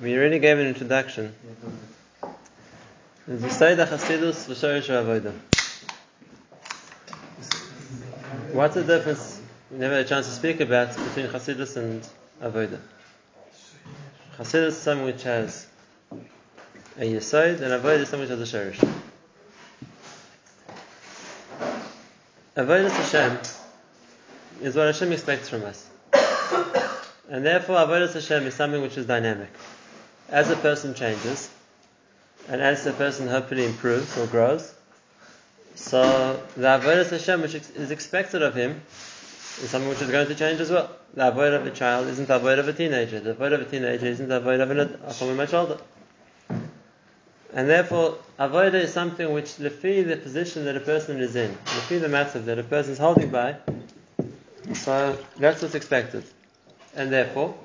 we already gave an introduction. A Seder Chasidus v'Shorish Avodah. What's the difference? We never had a chance to speak about between Chasidus and Avodah. Chasidus is something which has a Yesod, and Avodah is something which has a Shorish. Avodah Hashem is what Hashem expects from us. And therefore, Avodah Hashem is something which is dynamic. As a person changes, and as a person hopefully improves or grows, so the Avodah Hashem which is expected of him is something which is going to change as well. The Avodah of a child isn't the Avodah of a teenager. The Avodah of a teenager isn't the Avodah of, an, of someone much older. And therefore, avodah is something which, lefi the position that a person is in, lefi the matzav that a person is holding by, so that's what's expected. And therefore,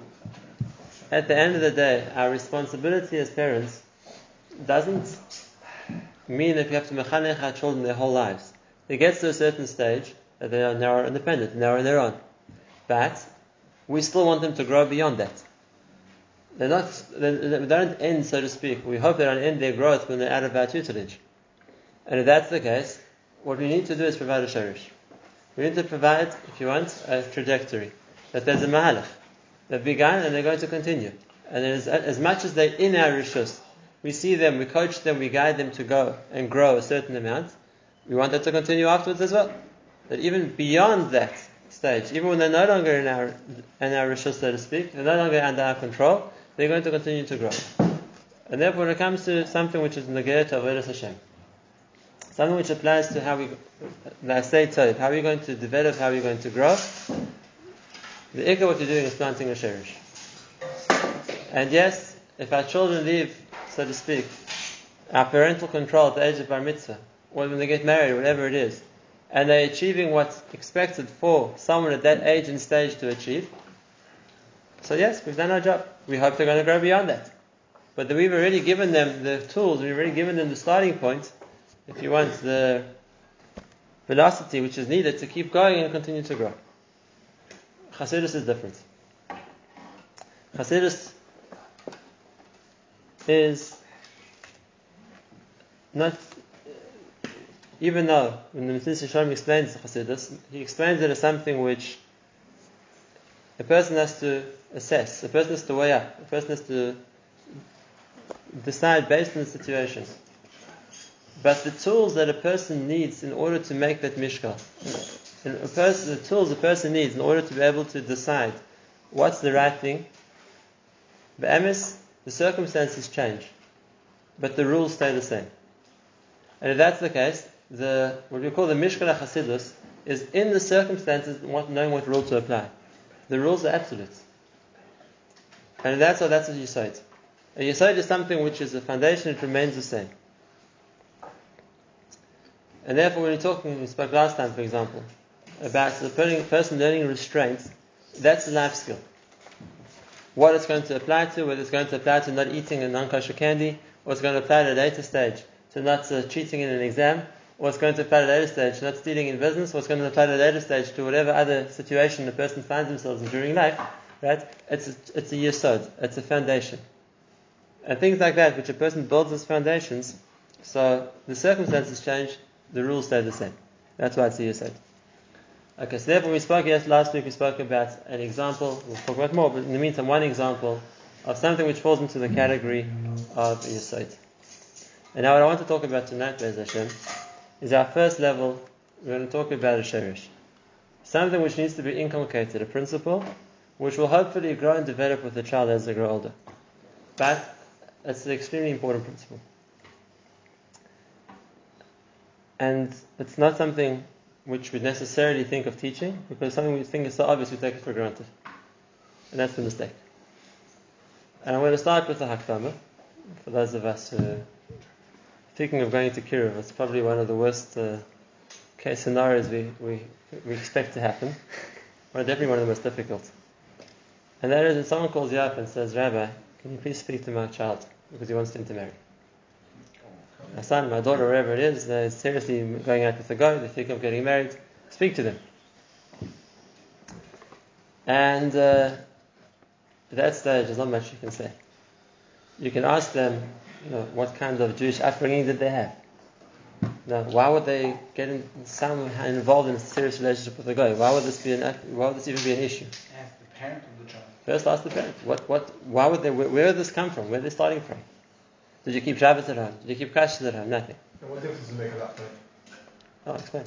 at the end of the day, our responsibility as parents doesn't mean that we have to mechanech our children their whole lives. They get to a certain stage that they are now independent, now on their own. But we still want them to grow beyond that. They're not, they don't end, so to speak. We hope they don't end their growth when they're out of our tutelage. And if that's the case, what we need to do is provide a sharish. We need to provide, if you want, a trajectory. That there's a mahalach. They've begun and they're going to continue. And as, as much as they're in our rishus, we see them, we coach them, we guide them to go and grow a certain amount. We want that to continue afterwards as well. That even beyond that stage, even when they're no longer in our in our rishus, so to speak, they're no longer under our control, they're going to continue to grow. And therefore, when it comes to something which is negate Avodah Hashem, something which applies to how we, how are going to develop, how we're going to grow, the ikka what you're doing is planting a sherish. And yes, if our children leave, so to speak, our parental control at the age of bar mitzvah, or when they get married, whatever it is, and they're achieving what's expected for someone at that age and stage to achieve, so yes, we've done our job. We hope they're going to grow beyond that. But we've already given them the tools, we've already given them the starting point, if you want, the velocity which is needed to keep going and continue to grow. Hasidus is different. Hasidus is not, even though when the Mesilas Yesharim explains Hasidus, he explains it as something which a person has to assess, a person has to weigh up, a person has to decide based on the situation. But the tools that a person needs in order to make that mishkal, a person, the tools a person needs in order to be able to decide what's the right thing, the emes, the circumstances change, but the rules stay the same. And if that's the case, the what we call the mishkal hasidus is in the circumstances knowing what rule to apply. The rules are absolute. And that's what that's a yisod. A yisod is something which is a foundation, it remains the same. And therefore, when we're talking, we spoke last time, for example, about the person learning restraint, that's a life skill. What it's going to apply to, whether it's going to apply to not eating a non-kosher candy, or it's going to apply at a later stage to not uh, cheating in an exam, or it's going to apply at a later stage to not stealing in business, or it's going to apply at a later stage to whatever other situation the person finds themselves in during life, right? It's a, it's a yesod, it's a foundation. And things like that, which a person builds as foundations, so the circumstances change, the rules stay the same. That's why it's a yesod. Okay, so therefore we spoke, yes, last week we spoke about an example, we'll talk about more, but in the meantime, one example of something which falls into the category of a yesod. And now what I want to talk about tonight, Bez Hashem, is our first level, we're going to talk about a sherish. Something which needs to be inculcated, a principle, which will hopefully grow and develop with the child as they grow older. But it's an extremely important principle. And it's not something which we necessarily think of teaching, because something we think is so obvious we take it for granted. And that's the mistake. And I'm going to start with the Hakdama, for those of us who thinking of going to Kiruv. It's probably one of the worst uh, case scenarios we, we, we expect to happen, or definitely one of the most difficult. And that is when someone calls you up and says, Rabbi, can you please speak to my child because he wants him to intermarry? My son, my daughter, wherever it is, they're seriously going out with a guy, they think of getting married. Speak to them. And uh, at that stage, there's not much you can say. You can ask them, you know, what kind of Jewish upbringing did they have? Now, why would they get in, somehow involved in a serious relationship with a guy? Why would this be an? Why would this even be an issue? Ask the parent of the child. First, ask the parent. What? What? Why would they? Where, where did this come from? Where are they starting from? Did you keep Shabbos at home? Did you keep Kashrus at home? Nothing. And what difference does it make at that point? Oh, explain.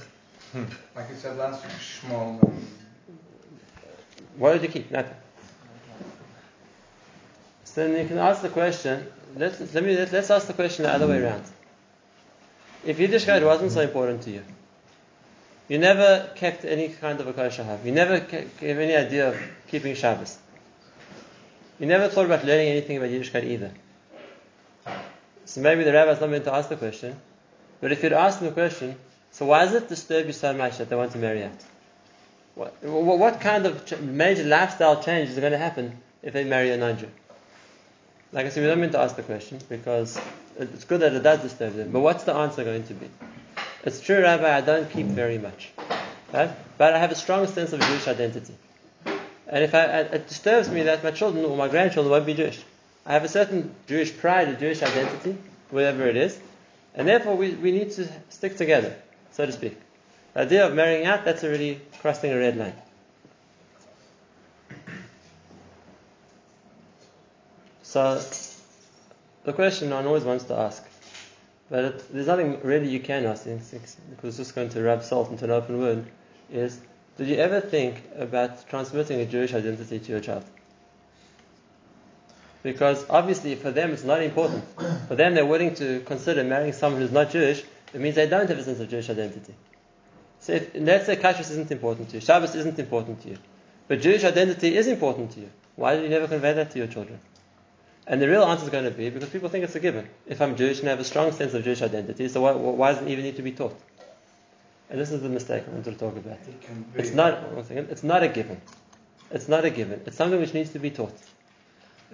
Like you said last week, Shmuel. um, What did you keep? Nothing. So then you can ask the question. Let's let me let, us ask the question the other way around. If Yiddishkeit wasn't so important to you, you never kept any kind of a kosher have. You never ke- gave any idea of keeping Shabbos. You never thought about learning anything about Yiddishkeit either. So maybe the rabbi's not meant to ask the question, but if you'd ask the question, so why does it disturb you so much that they want to marry out? What what kind of major lifestyle change is going to happen if they marry a non-Jew? Like I said, we don't mean to ask the question because it's good that it does disturb them. But what's the answer going to be? It's true, Rabbi, I don't keep very much, right? But I have a strong sense of Jewish identity. And if I, it disturbs me that my children or my grandchildren won't be Jewish, I have a certain Jewish pride, a Jewish identity, whatever it is, and therefore we, we need to stick together, so to speak. The idea of marrying out, that's already crossing a red line. So, the question one always wants to ask, but it, there's nothing really you can ask because it's just going to rub salt into an open wound, is did you ever think about transmitting a Jewish identity to your child? Because obviously for them it's not important. For them they're willing to consider marrying someone who's not Jewish, it means they don't have a sense of Jewish identity. So if, let's say Kashrus isn't important to you, Shabbos isn't important to you, but Jewish identity is important to you. Why did you never convey that to your children? And the real answer is going to be because people think it's a given. If I'm Jewish and I have a strong sense of Jewish identity, so why, why does it even need to be taught? And this is the mistake I want to talk about. it It's not, one second, it's not a given. It's not a given. It's something which needs to be taught.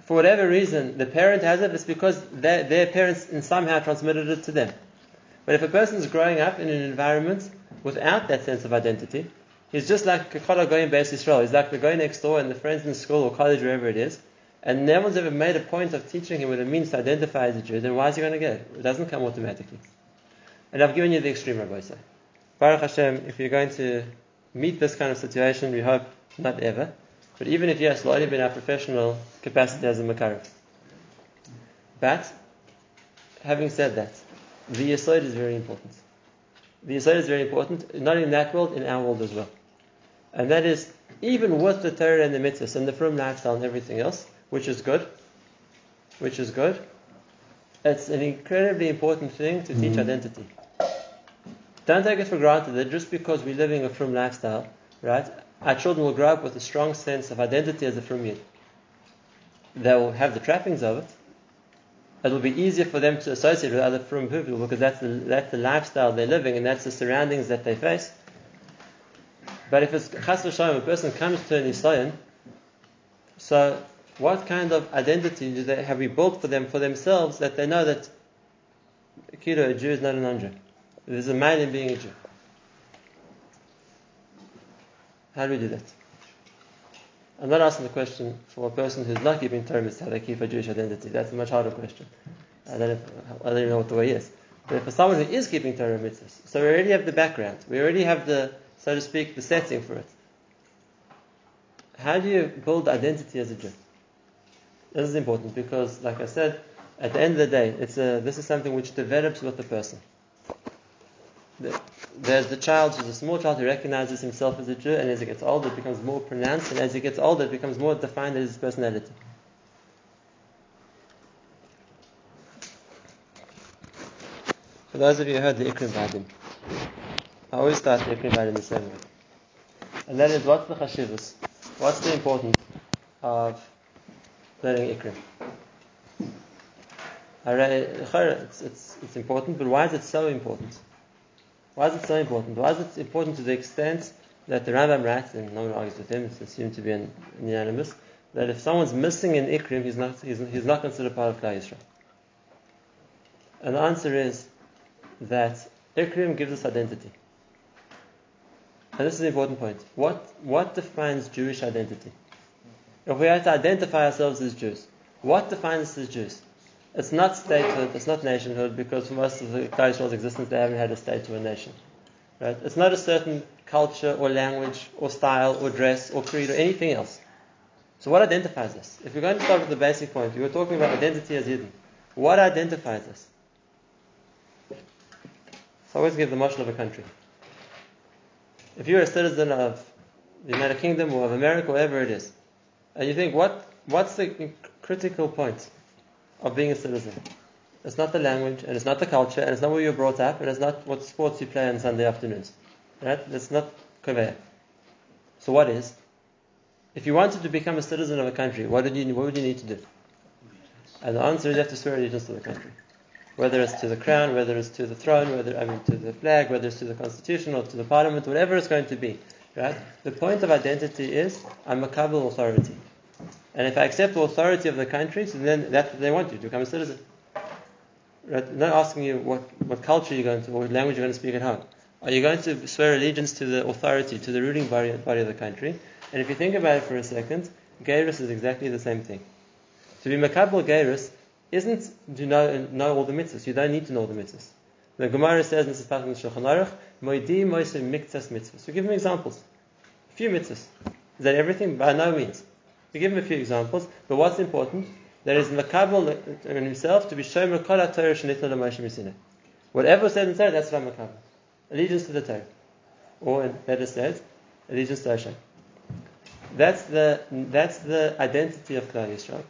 For whatever reason, the parent has it, it's because their, their parents somehow transmitted it to them. But if a person is growing up in an environment without that sense of identity, he's just like a Kala going base Israel. He's like the guy next door and the friends in the school or college, wherever it is. And no one's ever made a point of teaching him what it means to identify as a Jew, then why is he going to get it? It doesn't come automatically. And I've given you the extreme, Rabbi. Baruch Hashem, if you're going to meet this kind of situation, we hope not ever. But even if yes, be in our professional capacity as a Makariv. But, having said that, the Yesod is very important. The Yesod is very important, not in that world, in our world as well. And that is, even with the Torah and the mitzvahs and the frum lifestyle and everything else, which is good, which is good, it's an incredibly important thing to teach mm-hmm. identity. Don't take it for granted that just because we're living a frum lifestyle, right, our children will grow up with a strong sense of identity as a frum yid. They will have the trappings of it. It'll be easier for them to associate with other frum people because that's the, that's the lifestyle they're living and that's the surroundings that they face. But if it's chas a person comes to an Nisayan, so what kind of identity do they have we built for them for themselves that they know that Kilo, a Jew is not an non-Jew. There's a man in being a Jew. How do we do that? I'm not asking the question for a person who's not keeping Torah how they keep a Jewish identity. That's a much harder question. I don't, know I don't even know what the way is. But for someone who is keeping Torah mitzvahs, so we already have the background, we already have the, so to speak, the setting for it. How do you build identity as a Jew? This is important because, like I said, at the end of the day, it's a, this is something which develops with the person. The- There's the child who's a small child who recognizes himself as a Jew, and as he gets older, it becomes more pronounced, and as he gets older, it becomes more defined as his personality. For those of you who heard the Ikrim Badim, I always start the Ikrim Badim the same way. And that is, what's the chashivas? What's the importance of learning Ikrim? It's, it's, it's important, but why is it so important? Why is it so important? Why is it important to the extent that the Rambam writes, and no one argues with him, it's assumed to be an, an unanimous, that if someone's missing in Ikrim, he's not, he's, he's not considered part of Klal Yisrael. And the answer is that Ikrim gives us identity. And this is an important point. What, what defines Jewish identity? If we have to identify ourselves as Jews, what defines us as Jews? It's not statehood, it's not nationhood, because for most of the Klal existence, they haven't had a state or a nation. Right? It's not a certain culture or language or style or dress or creed or anything else. So what identifies us? If we're going to start with the basic point, we were talking about identity as Yidden. What identifies us? So I always give the mashal of a country. If you're a citizen of the United Kingdom or of America, wherever it is, and you think, what, what's the critical point of being a citizen? It's not the language, and it's not the culture, and it's not where you're brought up, and it's not what sports you play on Sunday afternoons. Right? It's not conveyor. So what is? If you wanted to become a citizen of a country, what, did you, what would you need to do? And the answer is you have to swear allegiance to the country. Whether it's to the crown, whether it's to the throne, whether I mean to the flag, whether it's to the constitution or to the parliament, whatever it's going to be. Right? The point of identity is I'm a Kabul authority. And if I accept the authority of the country, so then that's what they want you to become a citizen. Right? Not asking you what, what culture you're going to, what language you're going to speak at home. Are you going to swear allegiance to the authority, to the ruling body, body of the country? And if you think about it for a second, Gairis is exactly the same thing. To be Makabal Gairis isn't to know, know all the mitzvahs. You don't need to know all the mitzvahs. The Gemara says this is part of the Shulchan Aruch, Moidi Moise Miktas mitzvahs. So give me examples. A few mitzvahs. Is that everything? By no means. We give him a few examples, but what's important? That is Makabal in himself to be Shomer Kol HaTorah Shenitna L'Moshe Misinah. Whatever said in Torah, that's what Makabal. Allegiance to the Torah. Or, better said, allegiance to Hashem. That's the, that's the identity of Klal Yisrael.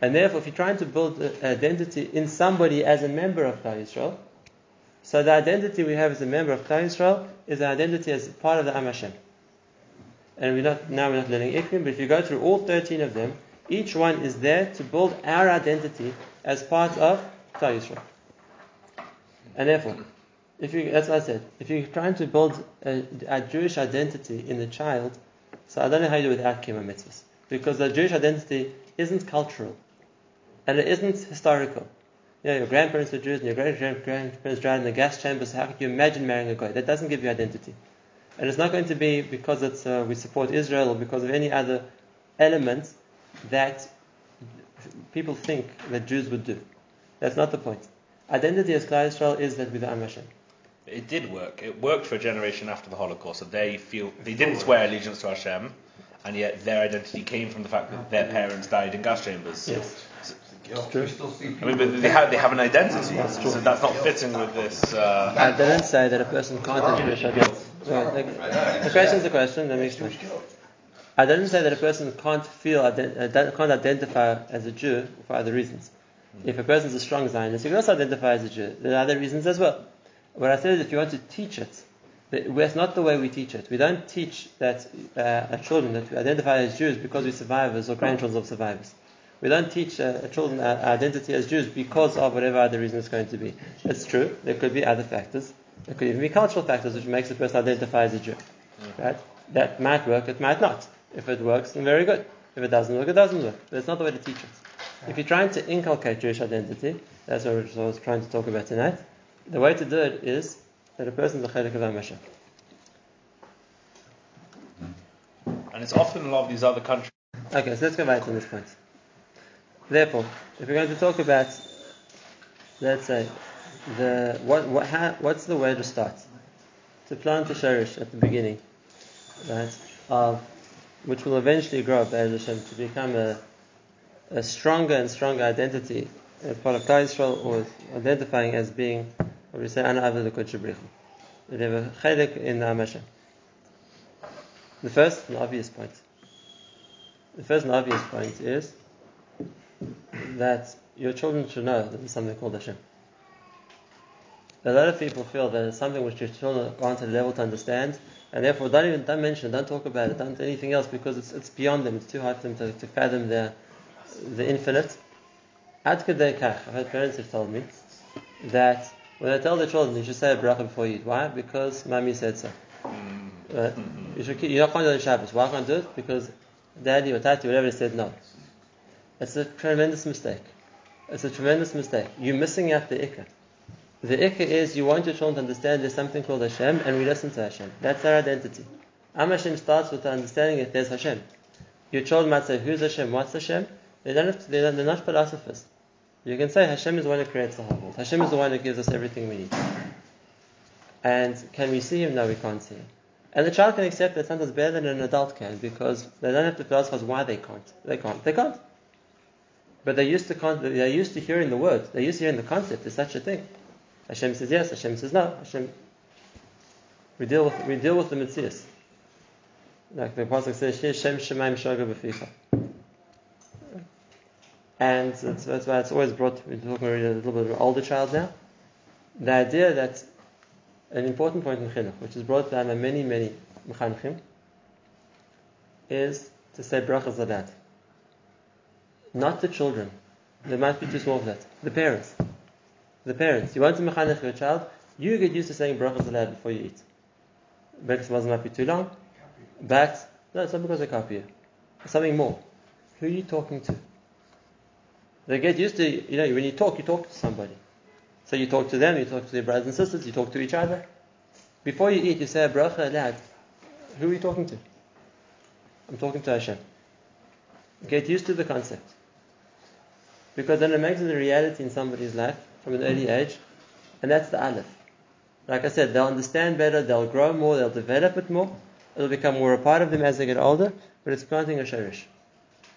And therefore, if you're trying to build an identity in somebody as a member of Klal Yisrael, so the identity we have as a member of Klal Yisrael is an identity as part of the Am Hashem. And we're not, now we're not learning Ikrim, but if you go through all 13 of them, each one is there to build our identity as part of Klal Yisrael. And therefore, if you, that's what I said, if you're trying to build a, a Jewish identity in the child, so I don't know how you do it without Kima mitzvahs. Because the Jewish identity isn't cultural. And it isn't historical. You know, your grandparents were Jews and your great grandparents died in the gas chamber, so how could you imagine marrying a guy? That doesn't give you identity. And it's not going to be because it's, uh, we support Israel or because of any other element that people think that Jews would do. That's not the point. Identity as Klal Israel is that with the Am Hashem. It did work. It worked for a generation after the Holocaust. So they feel they didn't swear allegiance to Hashem, and yet their identity came from the fact that their parents died in gas chambers. Yes. It's true. I mean, but they have they have an identity, that's so that's not fitting with this. Uh, I didn't say that a person can't have Jewish identity. Well, the, question is a question, let me explain. I didn't say that a person can't feel, ident- uh, can't identify as a Jew for other reasons. If a person is a strong Zionist, he can also identify as a Jew. There are other reasons as well. What I said is if you want to teach it, that's not the way we teach it. We don't teach that uh, our children that we identify as Jews because we're survivors or grandchildren of survivors. We don't teach uh, our children our our identity as Jews because of whatever other reason it's going to be. It's true. There could be other factors. There could even be cultural factors which makes a person identify as a Jew. Mm. Right? That might work. It might not. If it works, then very good. If it doesn't work, it doesn't work. But it's not the way to teach it. If you're trying to inculcate Jewish identity, that's what I was trying to talk about tonight. The way to do it is that a person is a chelik of Am Hashem. and it's often in a lot of these other countries. Okay, so let's go back to this point. Therefore, if we're going to talk about, let's say, the what, what how, what's the way to start? To plant a sherish at the beginning, right? Of which will eventually grow up as Hashem to become a, a stronger and stronger identity as part of Klal Yisrael or identifying as being, what we say, Ana Avad Brichu. They have a chelik in Am Hashem. The first and obvious point. The first and obvious point is that your children should know that there's something called Hashem. A lot of people feel that it's something which your children aren't at a level to understand, and therefore don't even don't mention it, don't talk about it, don't do anything else because it's, it's beyond them. It's too hard for them to, to fathom the the infinite. Ad kedei kach, I've had parents have told me that when I tell the children you should say a bracha before you eat. Why? Because mommy said so. Mm-hmm. Right? You should keep, you're not going to do it on Shabbos. Why can't I do it? Because daddy or tati, whatever, said no. It's a tremendous mistake. It's a tremendous mistake. You're missing out the ikka. The ikka is you want your children to understand there's something called Hashem and we listen to Hashem. That's our identity. Am Hashem starts with the understanding that there's Hashem. Your children might say, Who's Hashem? What's Hashem? They don't have to, they're, not, they're not philosophers. You can say Hashem is the one who creates the whole world. Hashem is the one who gives us everything we need. And can we see Him? No, we can't see Him. And the child can accept that sometimes better than an adult can because they don't have to philosophize why they can't. They can't. They can't. But they're used to they're used to hearing the word. They're used to hearing the concept. There's such a thing. Hashem says yes. Hashem says no. Hashem. We deal with we deal with the mitzvahs. Like the pasuk says, Shem Shemaim Shoga B'ficha. And that's, that's why it's always brought. We're talking a little bit of an older child now. The idea that an important point in chinuch, which is brought down by many many mechanchim, is to say brachas ladat. Not the children. They might be too small for that. The parents. The parents. You want to mechanech your child, you get used to saying brachas ladat before you eat. Breakfast wasn't be too long. But no, it's not because they copy you. Something more. Who are you talking to? They get used to you know when you talk, you talk to somebody. So you talk to them, you talk to your brothers and sisters, you talk to each other. Before you eat, you say bracha lad. Who are you talking to? I'm talking to Hashem. Get used to the concept. Because then it makes it a reality in somebody's life from an early age, and that's the aleph. Like I said, they'll understand better, they'll grow more, they'll develop it more, it'll become more a part of them as they get older, but it's planting a sharish.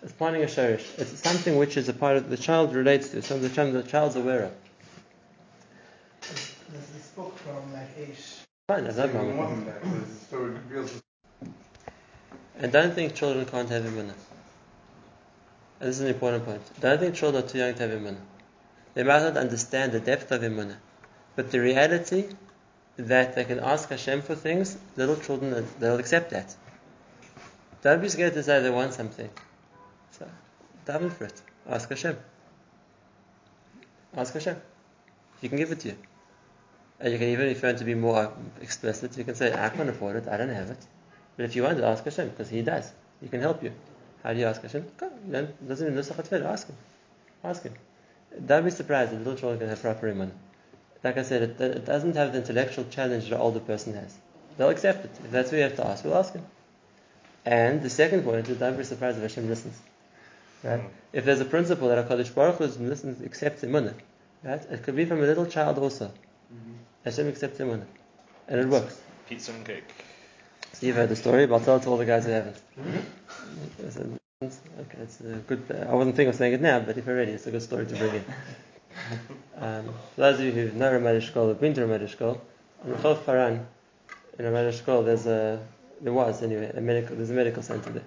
It's planting a sharish. It's something which is a part of the child relates to, something the child's aware of. There's this book from like eight. Fine, that's not Single wrong. woman that there's a story reveals And don't think children can't have emunah. And this is an important point. Don't think children are too young to have emunah. They might not understand the depth of emunah, but the reality that they can ask Hashem for things, little children they'll accept that. Don't be scared to say they want something. So, daven for it. Ask Hashem. Ask Hashem. He can give it to you. And you can even, if you want to be more explicit, you can say, I can't afford it, I don't have it. But if you want to ask Hashem, because He does, He can help you. How do you ask Hashem? Don't, doesn't mean nusach tefillah. Ask Him. Ask Him. Don't be surprised if little children can have proper iman. Like I said, it, it doesn't have the intellectual challenge that an older person has. They'll accept it. If that's what you have to ask, we'll ask Him. And the second point is don't be surprised if Hashem listens. Right? Mm-hmm. If there's a principle that HaKadosh Baruch Hu listens, accepts iman, right? It could be from a little child also. Mm-hmm. Hashem accepts iman. And it works. Pizza and cake. So you've heard the story, but I'll tell it to all the guys who haven't. Mm-hmm. It's- okay, it's a good. I wasn't thinking of saying it now, but if you're ready, it's a good story to bring in. Um, for those of you who know Ramat Eshkol, have been to Ramat Eshkol, on Chov Paran, in Ramat Eshkol, there's a, there was anyway, a medical, there's a medical center there.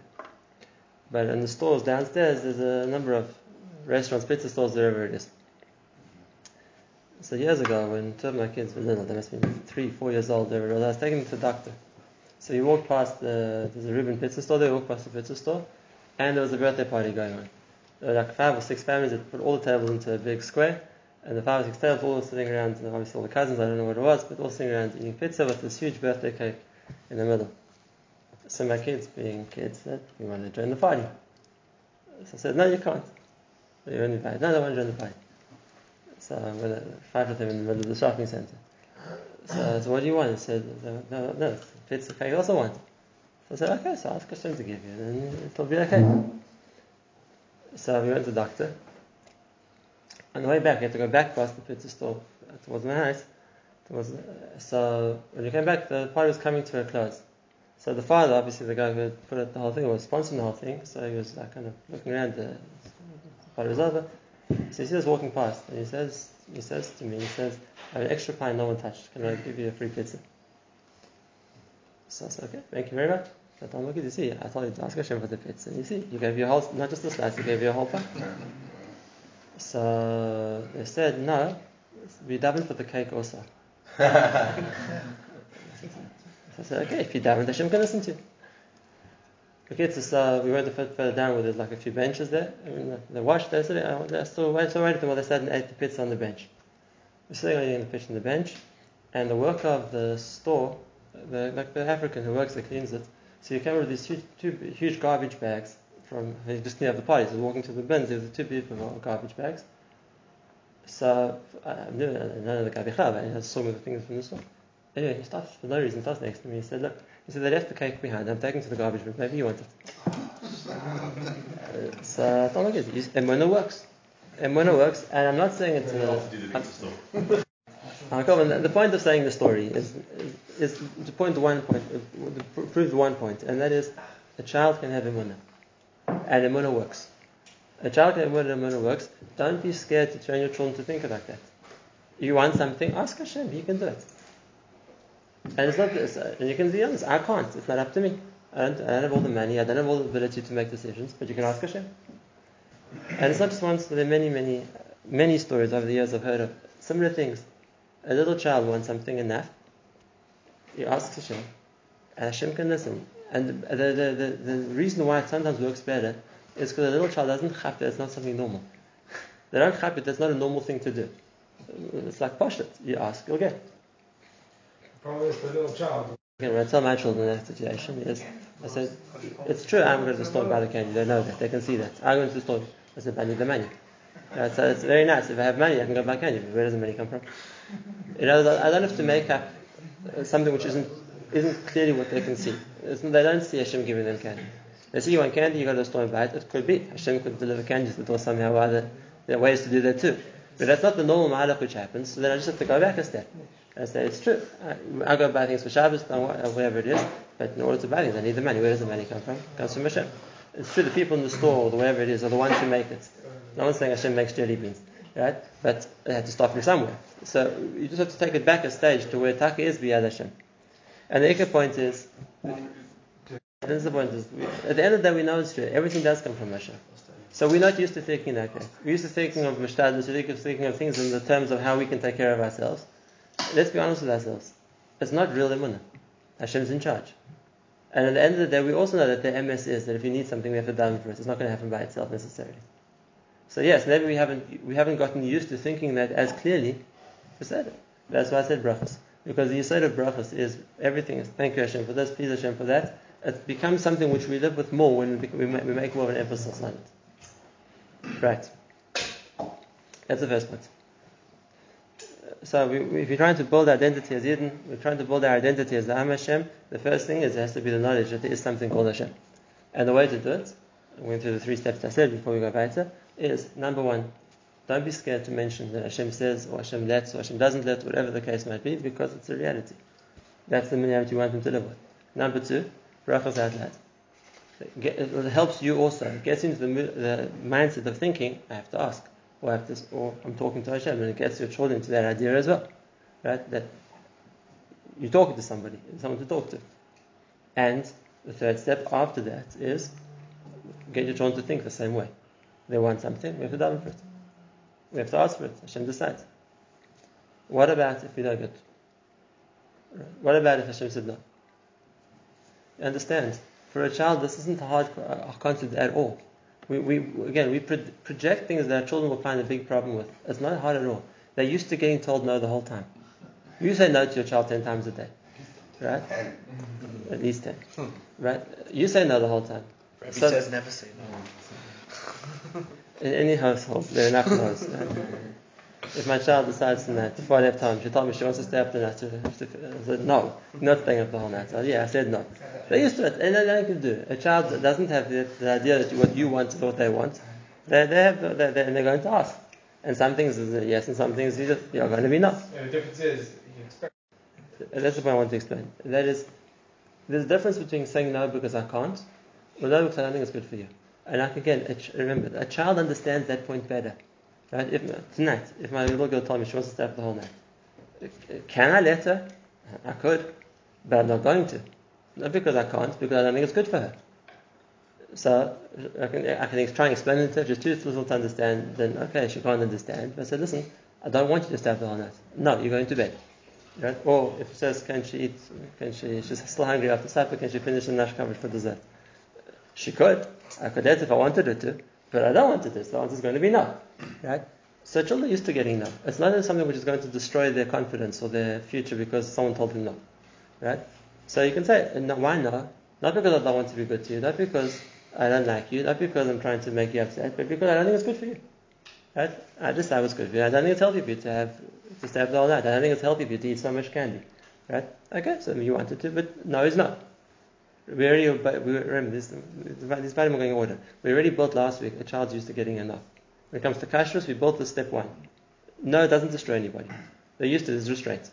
But in the stores downstairs, there's a number of restaurants, pizza stores, wherever it is. So years ago, when two of my kids were little, they must have been three, four years old, they were, I was taking them to the doctor. So we walk past the, there's a Reuben pizza store there, walk past the pizza store, and there was a birthday party going on. There were like five or six families that put all the tables into a big square, and the five or six tables all sitting around, and obviously all the cousins, I don't know what it was, but all sitting around eating pizza with this huge birthday cake in the middle. So my kids, being kids, said, we want to join the party. So I said, no, you can't. You're only invited. No, I want to join the party. So I'm going to five of them in the middle of the shopping center. So, so what do you want? He said, no, no, no pizza cake I also want. I said, okay, so I'll ask Hashem to give you, and it'll be okay. So we went to the doctor. On the way back, we had to go back past the pizza store towards my house. Towards, uh, so when we came back, the party was coming to a close. So the father, obviously the guy who had put it, the whole thing, was sponsoring the whole thing. So he was like kind of looking around. The, the party was over. So he sees us walking past, and he says, he says to me, he says, "I have an extra pie no one touched. Can I give you a free pizza?" So I said, "Okay, thank you very much." I told him, "Look, you see, I told you to ask Hashem for the pizza, and you see, you gave your a whole, not just a slice, you gave your a whole pie." So they said, "No, we daven for the cake also." So I said, "Okay, if you daven, Hashem can listen to you." Okay, so uh, we went a bit further down where there's like a few benches there. I mean, they washed, they said, uh, they still waited, so waited until they sat and ate the pizza on the bench. We're sitting on eating the pizza on the bench, and the worker of the store, the, like the African who works there, cleans it. So he came with these huge, two huge garbage bags from just near the party. So walking to the bins, there was two beautiful garbage bags. So I knew none of the guy but I saw me the things from the store. Anyway, he stops for no reason, stops next to me. He said, "Look," he said, "They left the cake behind. I'm taking it to the garbage bin. Maybe you want it." Uh, so I thought, look, it, and when it works, Emunah works, and I'm not saying it's a. I'm- I'll come on, the- the point of saying the story is, is, is to one point, uh, to prove one point, and that is a child can have emunah, and emunah works. A child can have emunah, and emunah works. Don't be scared to train your children to think about that. You want something, ask Hashem. He can do it. And it's not this, uh, and you can be honest. I can't. It's not up to me. I don't, I don't have all the money. I don't have all the ability to make decisions. But you can ask Hashem. And it's not just once. There are many, many, many stories over the years I've heard of similar things. A little child wants something enough. He asks Hashem, and Hashem can listen. And the, the, the, the reason why it sometimes works better is because a little child doesn't chap that it's not something normal. They don't chap it, that's not a normal thing to do. It's like pashut. You ask, you'll get. Probably is the little child. Again, when I tell my children that situation, is I said, it's true, I'm going to the store and buy the candy. They know that, they can see that. I go into the store, I said, I need the money. Right, so it's very nice. If I have money, I can go buy candy. But where does the money come from? You know, I don't have to make up uh, something which isn't isn't clearly what they can see. They don't see Hashem giving them candy. They see you want candy, you go to the store and buy it. It could be Hashem could deliver candy to the door somehow other. There are ways to do that too. But that's not the normal mahalach which happens. So then I just have to go back a step. I say it's true. I, I go buy things for Shabbos, whatever it is. But in order to buy things, I need the money. Where does the money come from? It comes from Hashem. It's true. The people in the store or wherever it is are the ones who make it. No one's saying Hashem makes jelly beans, right? But it had to start from somewhere. So you just have to take it back a stage to where Taka is biyad Hashem. And the Ikka point is, this is the point is, at the end of the day, we know it's true. Everything does come from Hashem. So we're not used to thinking that way. We're used to thinking of mishtadlus, we're used to thinking of things in the terms of how we can take care of ourselves. Let's be honest with ourselves. It's not real emunah. Hashem's in charge. And at the end of the day, we also know that the emes is that if you need something, we have to dive for it. It's not going to happen by itself necessarily. So yes, maybe we haven't we haven't gotten used to thinking that as clearly. Said it. That's why I said brachas. Because the yisod of brachas is everything is thank you Hashem for this, please Hashem for that. It becomes something which we live with more when we, make, more of an emphasis on it. Right. That's the first point. So we, we, if you're trying to build identity as Yidden, we're trying to build our identity as the Am Hashem, the first thing is it has to be the knowledge that there is something called Hashem. And the way to do it, I went through the three steps I said before we go back is number one, don't be scared to mention that Hashem says or Hashem lets or Hashem doesn't let, whatever the case might be, because it's a reality. That's the reality you want them to live with. Number two, brachas out loud. It helps you also. It gets into the, the mindset of thinking, I have to ask, or I have to, or I'm talking to Hashem, and it gets your children into that idea as well, right? That you're talking to somebody, someone to talk to. And the third step after that is get your children to think the same way. They want something, we have to daven for it. We have to ask for it. Hashem decides. What about if we don't get? What about if Hashem said no? You understand? For a child, this isn't a hard uh, concept at all. We, we again we pro- project things that our children will find a big problem with. It's not hard at all. They're used to getting told no the whole time. You say no to your child ten times a day, right? At least ten, right? You say no the whole time. Rabbi So- says never say no. In any household, there are enough? If my child decides tonight, before I left home, she told me she wants to stay up the night. I said, no, not staying up the whole night. So, yeah, I said no. They're used to it, and then they can do. A child that doesn't have the, the idea that what you want is what they want. They, they have, they, they, and they're going to ask. And some things is yes, and some things is just, you're going to be no. And the difference is, you expect That's the point I want to explain. That is, there's a difference between saying no because I can't, or no because I don't think it's good for you. And can, again, remember, a child understands that point better. Right? If tonight, if my little girl told me she wants to stay up the whole night, can I let her? I could, but I'm not going to. Not because I can't, because I don't think it's good for her. So I can, I can try and explain it to her. Just too little to understand. Then okay, she can't understand. But I said, listen, I don't want you to stay up the whole night. No, you're going to bed. Right? Or if she says, can she eat? Can she? She's still hungry after supper. Can she finish the nash coverage for dessert? She could. I could let if I wanted her to, but I don't want her to. So the answer is going to be no. Right? So children are used to getting no. It's not something which is going to destroy their confidence or their future because someone told them no. Right? So you can say, why no? Not because I don't want to be good to you, not because I don't like you, not because I'm trying to make you upset, but because I don't think it's good for you. Right? I just it was good for you. I don't think it's healthy for you to have to stay up whole night. I don't think it's healthy for you to eat so much candy. Right? Okay, so you wanted to, but no, it's not. We already, we remember this, items are going in order. We already built last week, a child's used to getting enough. When it comes to kashrus, we built the step one. No, it doesn't destroy anybody. They're used to this restraint.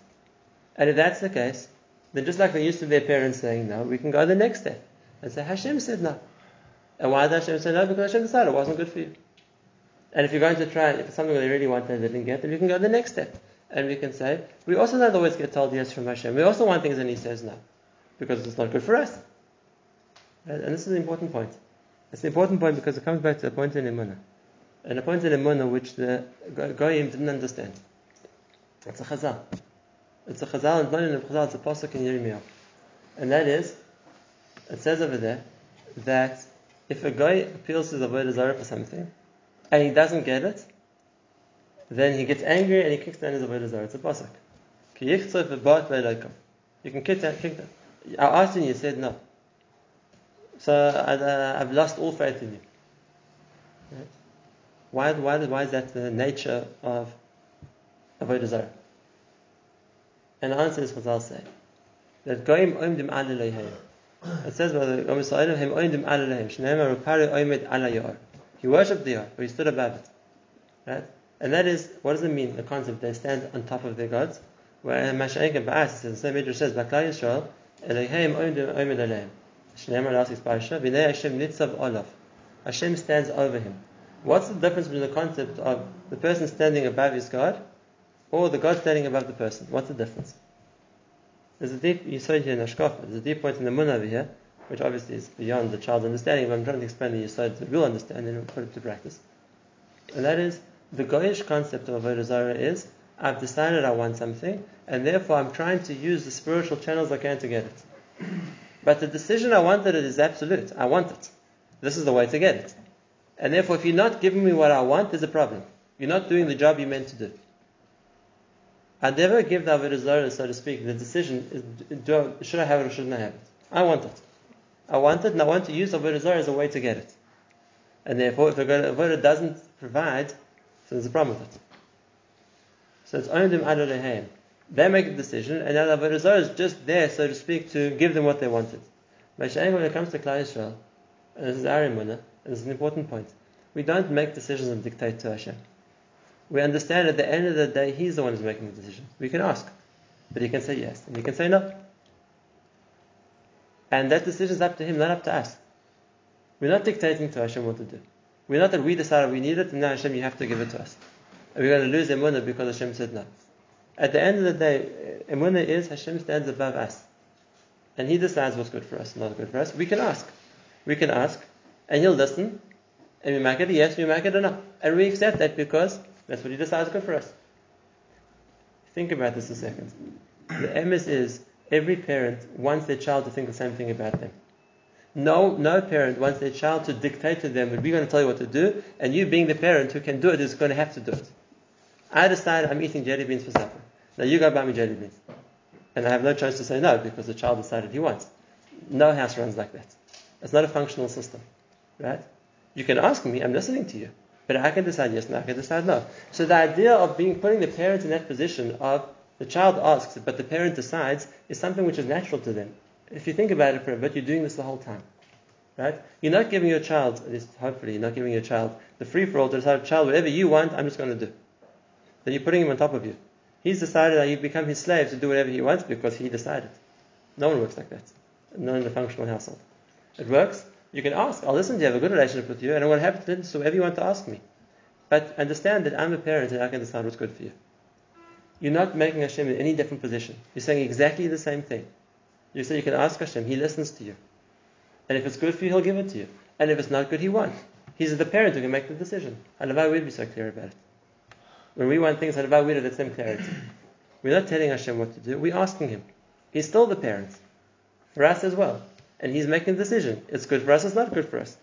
And if that's the case, then just like they're used to their parents saying no, we can go the next step and say Hashem said no. And why did Hashem say no? Because Hashem decided it wasn't good for you. And if you're going to try, if it's something they really want and they didn't get, then you can go the next step. And we can say, we also don't always get told yes from Hashem. We also want things and He says no. Because it's not good for us. Right? And this is an important point. It's an important point because it comes back to a point in Emunah. And a point in Emunah which the Goyim didn't understand. It's a chazal. It's a chazal, and not in a chazal, it's a pasuk in Yirmiyahu. And that is, it says over there, that if a guy appeals to the word Zarah for something, and he doesn't get it, then he gets angry and he kicks down his avodah zarah. It's a pasuk. You can kick that. Kick that. I asked him, you said no. So I, have uh, lost all faith in you. Right? Why, why, why is that the nature of avodah zarah? And the answer is what I'll say. That goyim oimdim al It says by the Gomer Sa'adim, oimdim al Shneimar upari oimid al He worshipped the yard, but he stood above it. Right? And that is, what does it mean, the concept they stand on top of their gods? Where Masha'ik and Ba'as, the same Midrash says, Baklai Yisrael, Elohim oimdim oimid aleim. V'nei Hashem nitzav olav. Hashem stands over him. What's the difference between the concept of the person standing above his God or the God standing above the person? What's the difference? There's a deep you saw here in Ashkofa, there's a deep point in the Mun over here, which obviously is beyond the child's understanding, but I'm trying to explain it the Yisod to real understanding and put it to practice. And that is, the Goyish concept of Avodah Zarah is, I've decided I want something, and therefore I'm trying to use the spiritual channels I can to get it. But the decision I wanted it is absolute. I want it. This is the way to get it. And therefore, if you're not giving me what I want, there's a problem. You're not doing the job you're meant to do. I never give the Avodah Zarah, so to speak, the decision is, I, should I have it or shouldn't I have it? I want it. I want it, and I want to use Avodah Zarah as a way to get it. And therefore, if the Avodah doesn't provide, so there's a problem with it. So it's Ondim Adolehem. They make the decision, and now the Avodah is just there, so to speak, to give them what they wanted. But when it comes to Klal Yisrael, and this is our and this is an important point, we don't make decisions and dictate to Hashem we understand at the end of the day, he's the one who's making the decision. We can ask, but he can say yes, and he can say no. And that decision is up to him, not up to us. We're not dictating to Hashem what to do. We're not that we decided we need it, and now Hashem, you have to give it to us. And we're going to lose emunah because Hashem said no. At the end of the day, emunah is Hashem stands above us, and He decides what's good for us, not good for us. We can ask, we can ask, and He'll listen, and we make it a yes, we make it a no, and we accept that because that's what he decides is good for us. Think about this a second. The emes is every parent wants their child to think the same thing about them. No, no parent wants their child to dictate to them, but we're going to tell you what to do, and you being the parent who can do it is going to have to do it. I decide I'm eating jelly beans for supper. Now you go buy me jelly beans. And I have no choice to say no because the child decided he wants. No house runs like that. It's not a functional system. Right? You can ask me, I'm listening to you. But I can decide yes and I can decide no. So the idea of being putting the parent in that position of the child asks, but the parent decides, is something which is natural to them. If you think about it for a bit, you're doing this the whole time. Right? You're not giving your child, at least hopefully, you're not giving your child the free for all to decide, child, whatever you want, I'm just going to do. Then you're putting him on top of you. He's decided that you become his slave to do whatever he wants because he decided. No one works like that. Not in a functional household. It works you can ask. I'll listen to you, have a good relationship with you, and I'm going to have to listen to whatever you want to ask me. But understand that I'm a parent and I can decide what's good for you. You're not making Hashem in any different position. You're saying exactly the same thing. You say you can ask Hashem, He listens to you. And if it's good for you, He'll give it to you. And if it's not good, He won't. He's the parent who can make the decision. Halavai we'd be so clear about it. When we want things, Halavai we'd have the same clarity. We're not telling Hashem what to do, we're asking Him. He's still the parent. For us as well and he's making a decision. It's good for us, it's not good for us.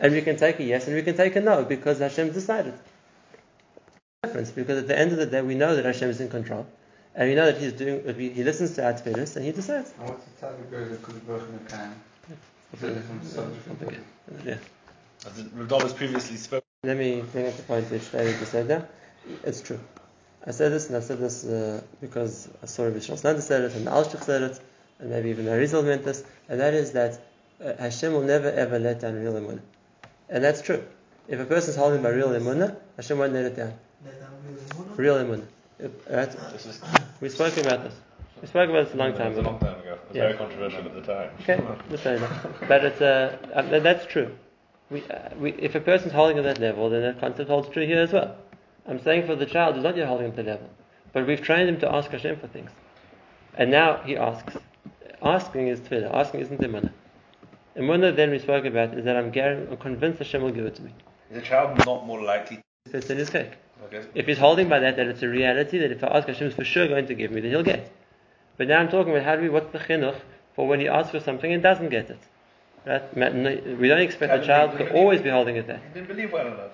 And we can take a yes and we can take a no because Hashem decided. Difference because at the end of the day we know that Hashem is in control. And we know that He's doing He listens to our tefillahs and He decides. And what's the type of girl that could work in the can? Yeah. As Radol previously spoke. Let me bring up the point which David just said there. It's true. I said this and I said this uh, because I saw Rabbi Shlomo said it and Alshich said it and maybe even Arizal meant this, and that is that uh, Hashem will never ever let down real emunah. And that's true. If a person is holding by real emunah, Hashem won't let it down. Real emunah. If- Right? This is, We spoke about this. We spoke about this a long it time was a long time ago. It was Yeah. very controversial at the time. Okay, just say that. But it's uh, uh, that's true. We, uh, we, if a person's holding at that level, then that concept holds true here as well. I'm saying for the child who's not yet holding at the level, but we've trained him to ask Hashem for things, and now he asks. Asking is tefillah. Asking isn't emunah. Emunah, then we spoke about, is that I'm, guaranteed, I'm convinced Hashem will give it to me. Is a child not more likely? to in his cake. Okay. If he's holding by that, that it's a reality that if I ask Hashem is for sure going to give me, then he'll get. But now I'm talking about how do we, what's the chinuch for when he asks for something and doesn't get it. Right? We don't expect the child to always be holding it there. You didn't believe well enough.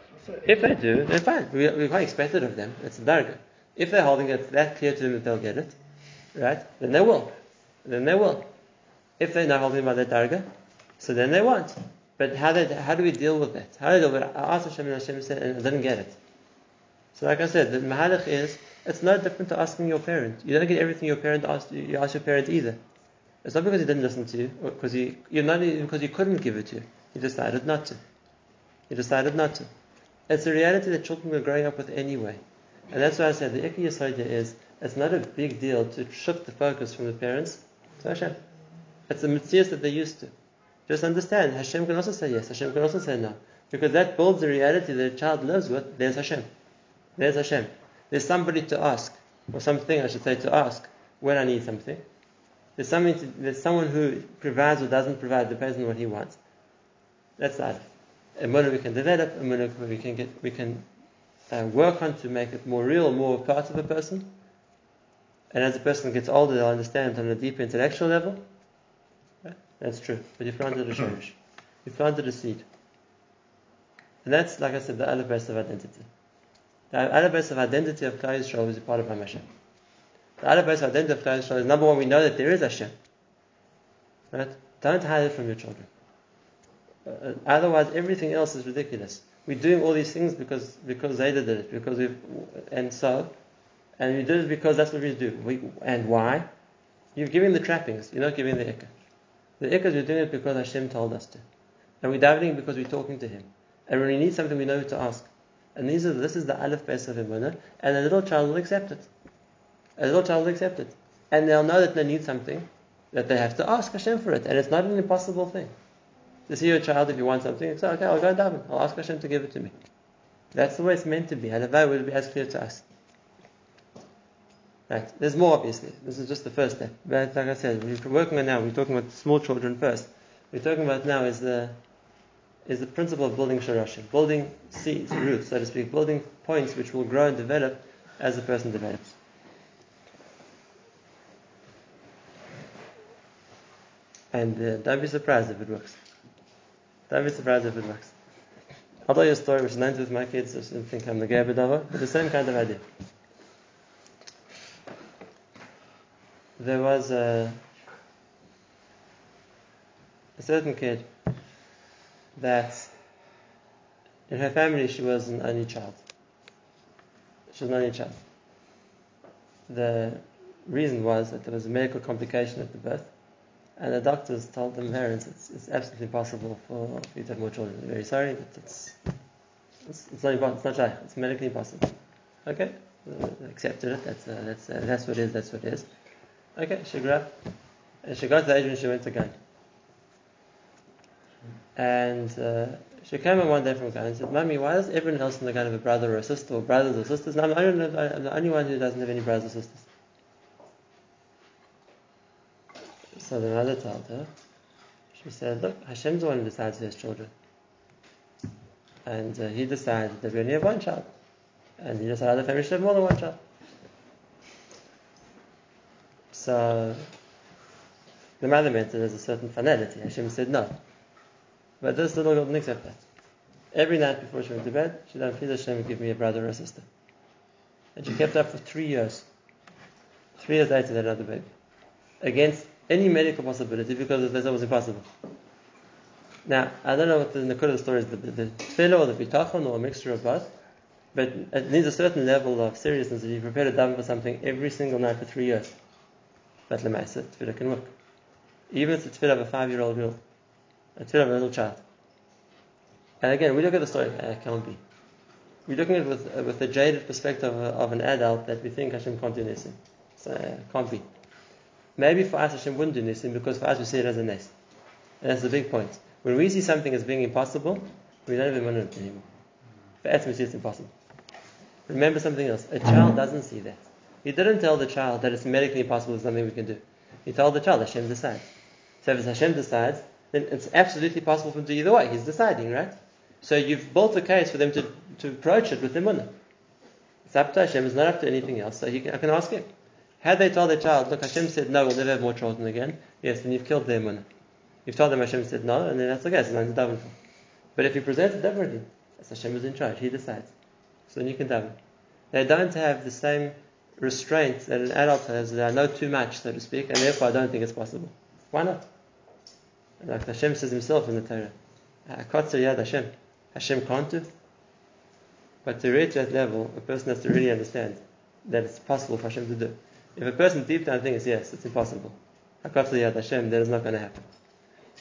If they do, then fine. We, we can't expect it of them. It's a darga. If they're holding it that clear to them that they'll get it, right? Then they will. Then they will. If they're not holding by that darga, so then they won't. But how, they, how do we deal with that? How do we deal with it? I asked Hashem and Hashem said, and I didn't get it. So like I said, the mahalach is, it's no different to asking your parent. You don't get everything your parent asked you, you ask your parent either. It's not because he didn't listen to you, or because he, you're not because he couldn't give it to you. He decided not to. He decided not to. It's a reality that children are growing up with anyway. And that's why I said the Ikki Yasoida is it's not a big deal to shift the focus from the parents to Hashem. It's a mitzvah that they're used to. Just understand, Hashem can also say yes, Hashem can also say no. Because that builds the reality that a child lives with, there's Hashem. There's Hashem. There's somebody to ask, or something I should say to ask, when I need something. There's something to, there's someone who provides or doesn't provide, depends on what he wants. That's that. When we can develop, when we can get, we can uh, work on to make it more real, more part of a person. And as the person gets older, they'll understand on a deeper intellectual level. That's true. But you planted a shorish. You planted a seed. And that's, like I said, the other base of identity. The other base of identity of Klal Yisrael is a part of Hashem. The other base of identity of Klal Yisrael is number one, we know that there is Hashem. Right? Don't hide it from your children. Uh, otherwise, everything else is ridiculous. We're doing all these things because because Zayda did it, because we've and so, and we did it because that's what we do. We, and why? You're giving the trappings. You're not giving the ikka. The ikka is we're doing it because Hashem told us to, and we're davening because we're talking to Him. And when we need something, we know who to ask. And these are this is the aleph base of emunah, and a little child will accept it. A little child will accept it, and they'll know that they need something, that they have to ask Hashem for it, and it's not an impossible thing. To see your child, if you want something, say, okay, I'll go daven. I'll ask Hashem to give it to me. That's the way it's meant to be. Halavai will be as clear to us. Right. There's more, obviously. This is just the first step. But like I said, we're working on now. We're talking about small children first. We're talking about now is the is the principle of building sharashim, building seeds, roots, so to speak, building points which will grow and develop as the person develops. And uh, don't be surprised if it works. Don't be surprised if it works. I'll tell you a story which known with my kids. I don't think I'm the gay Bedava, but the same kind of idea. There was a, a certain kid that in her family she was an only child. She was an only child. The reason was that there was a medical complication at the birth, and the doctors told the parents it's, it's absolutely impossible for you to have more children. Very sorry, but it's it's, it's not impossible. It's not shy. It's medically impossible. Okay, uh, accepted it. That's uh, that's uh, that's what it is. That's what it is. Okay, she grew up, and she got to the age when she went to Ghana. And uh, she came in one day from Ghana and said, "Mummy, why does everyone else in the Ghana have a brother or a sister, or brothers or sisters? And I'm I'm the only one who doesn't have any brothers or sisters." So the mother told her, she said, Look, Hashem's the one who decides who has children. And uh, He decided that we only have one child. And He decided the family should have more than one child. So the mother meant that there's a certain finality. Hashem said no. But this little girl didn't accept that. Every night before she went to bed, she said, Please Hashem, give me a brother or a sister. And she kept up for three years. Three years later, they had another baby. Against any medical possibility because said it was impossible. Now, I don't know what the Nakud of the story is, the, the, the or the bitachon or a mixture of both, but it needs a certain level of seriousness if you prepare to daven for something every single night for three years. But lemaisa, tefillah can work. Even if it's tefillah of a five-year-old girl, a tefillah of a little child. And again, we look at the story, it can't be. We're looking at it with, uh, with the jaded perspective of, of an adult that we think Hashem can't do nisim. So, uh, can't be. Maybe for us Hashem wouldn't do nisim because for us we see it as a nes. And that's the big point. When we see something as being impossible, we don't even wonder it anymore. For us we see it's impossible. Remember something else. A child doesn't see that. He didn't tell the child that it's medically impossible, it's something we can do. He told the child Hashem decides. So if it's Hashem decides, then it's absolutely possible for him to do either way. He's deciding, right? So you've built a case for them to, to approach it with emunah. It's up to Hashem. It's not up to anything else. So can, I can ask him. Had they told their child, look, Hashem said no, we'll never have more children again. Yes, then you've killed their. You've told them Hashem said no, and then that's okay. So nothing to daven for. But if you present it differently, as Hashem is in charge, He decides. So then you can daven. They don't have the same restraints that an adult has. That I know too much, so to speak, and therefore I don't think it's possible. Why not? Like Hashem says Himself in the Torah, ah, "Akotzer yad Hashem." Hashem can't do. But to reach that level, a person has to really understand that it's possible for Hashem to do. If a person deep down thinks, yes, it's impossible, yad Hashem, then it's not going to happen.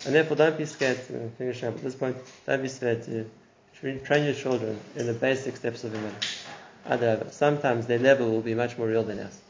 And therefore, don't be scared to uh, finish up at this point. Don't be scared to train your children in the basic steps of Iman. Sometimes their level will be much more real than ours.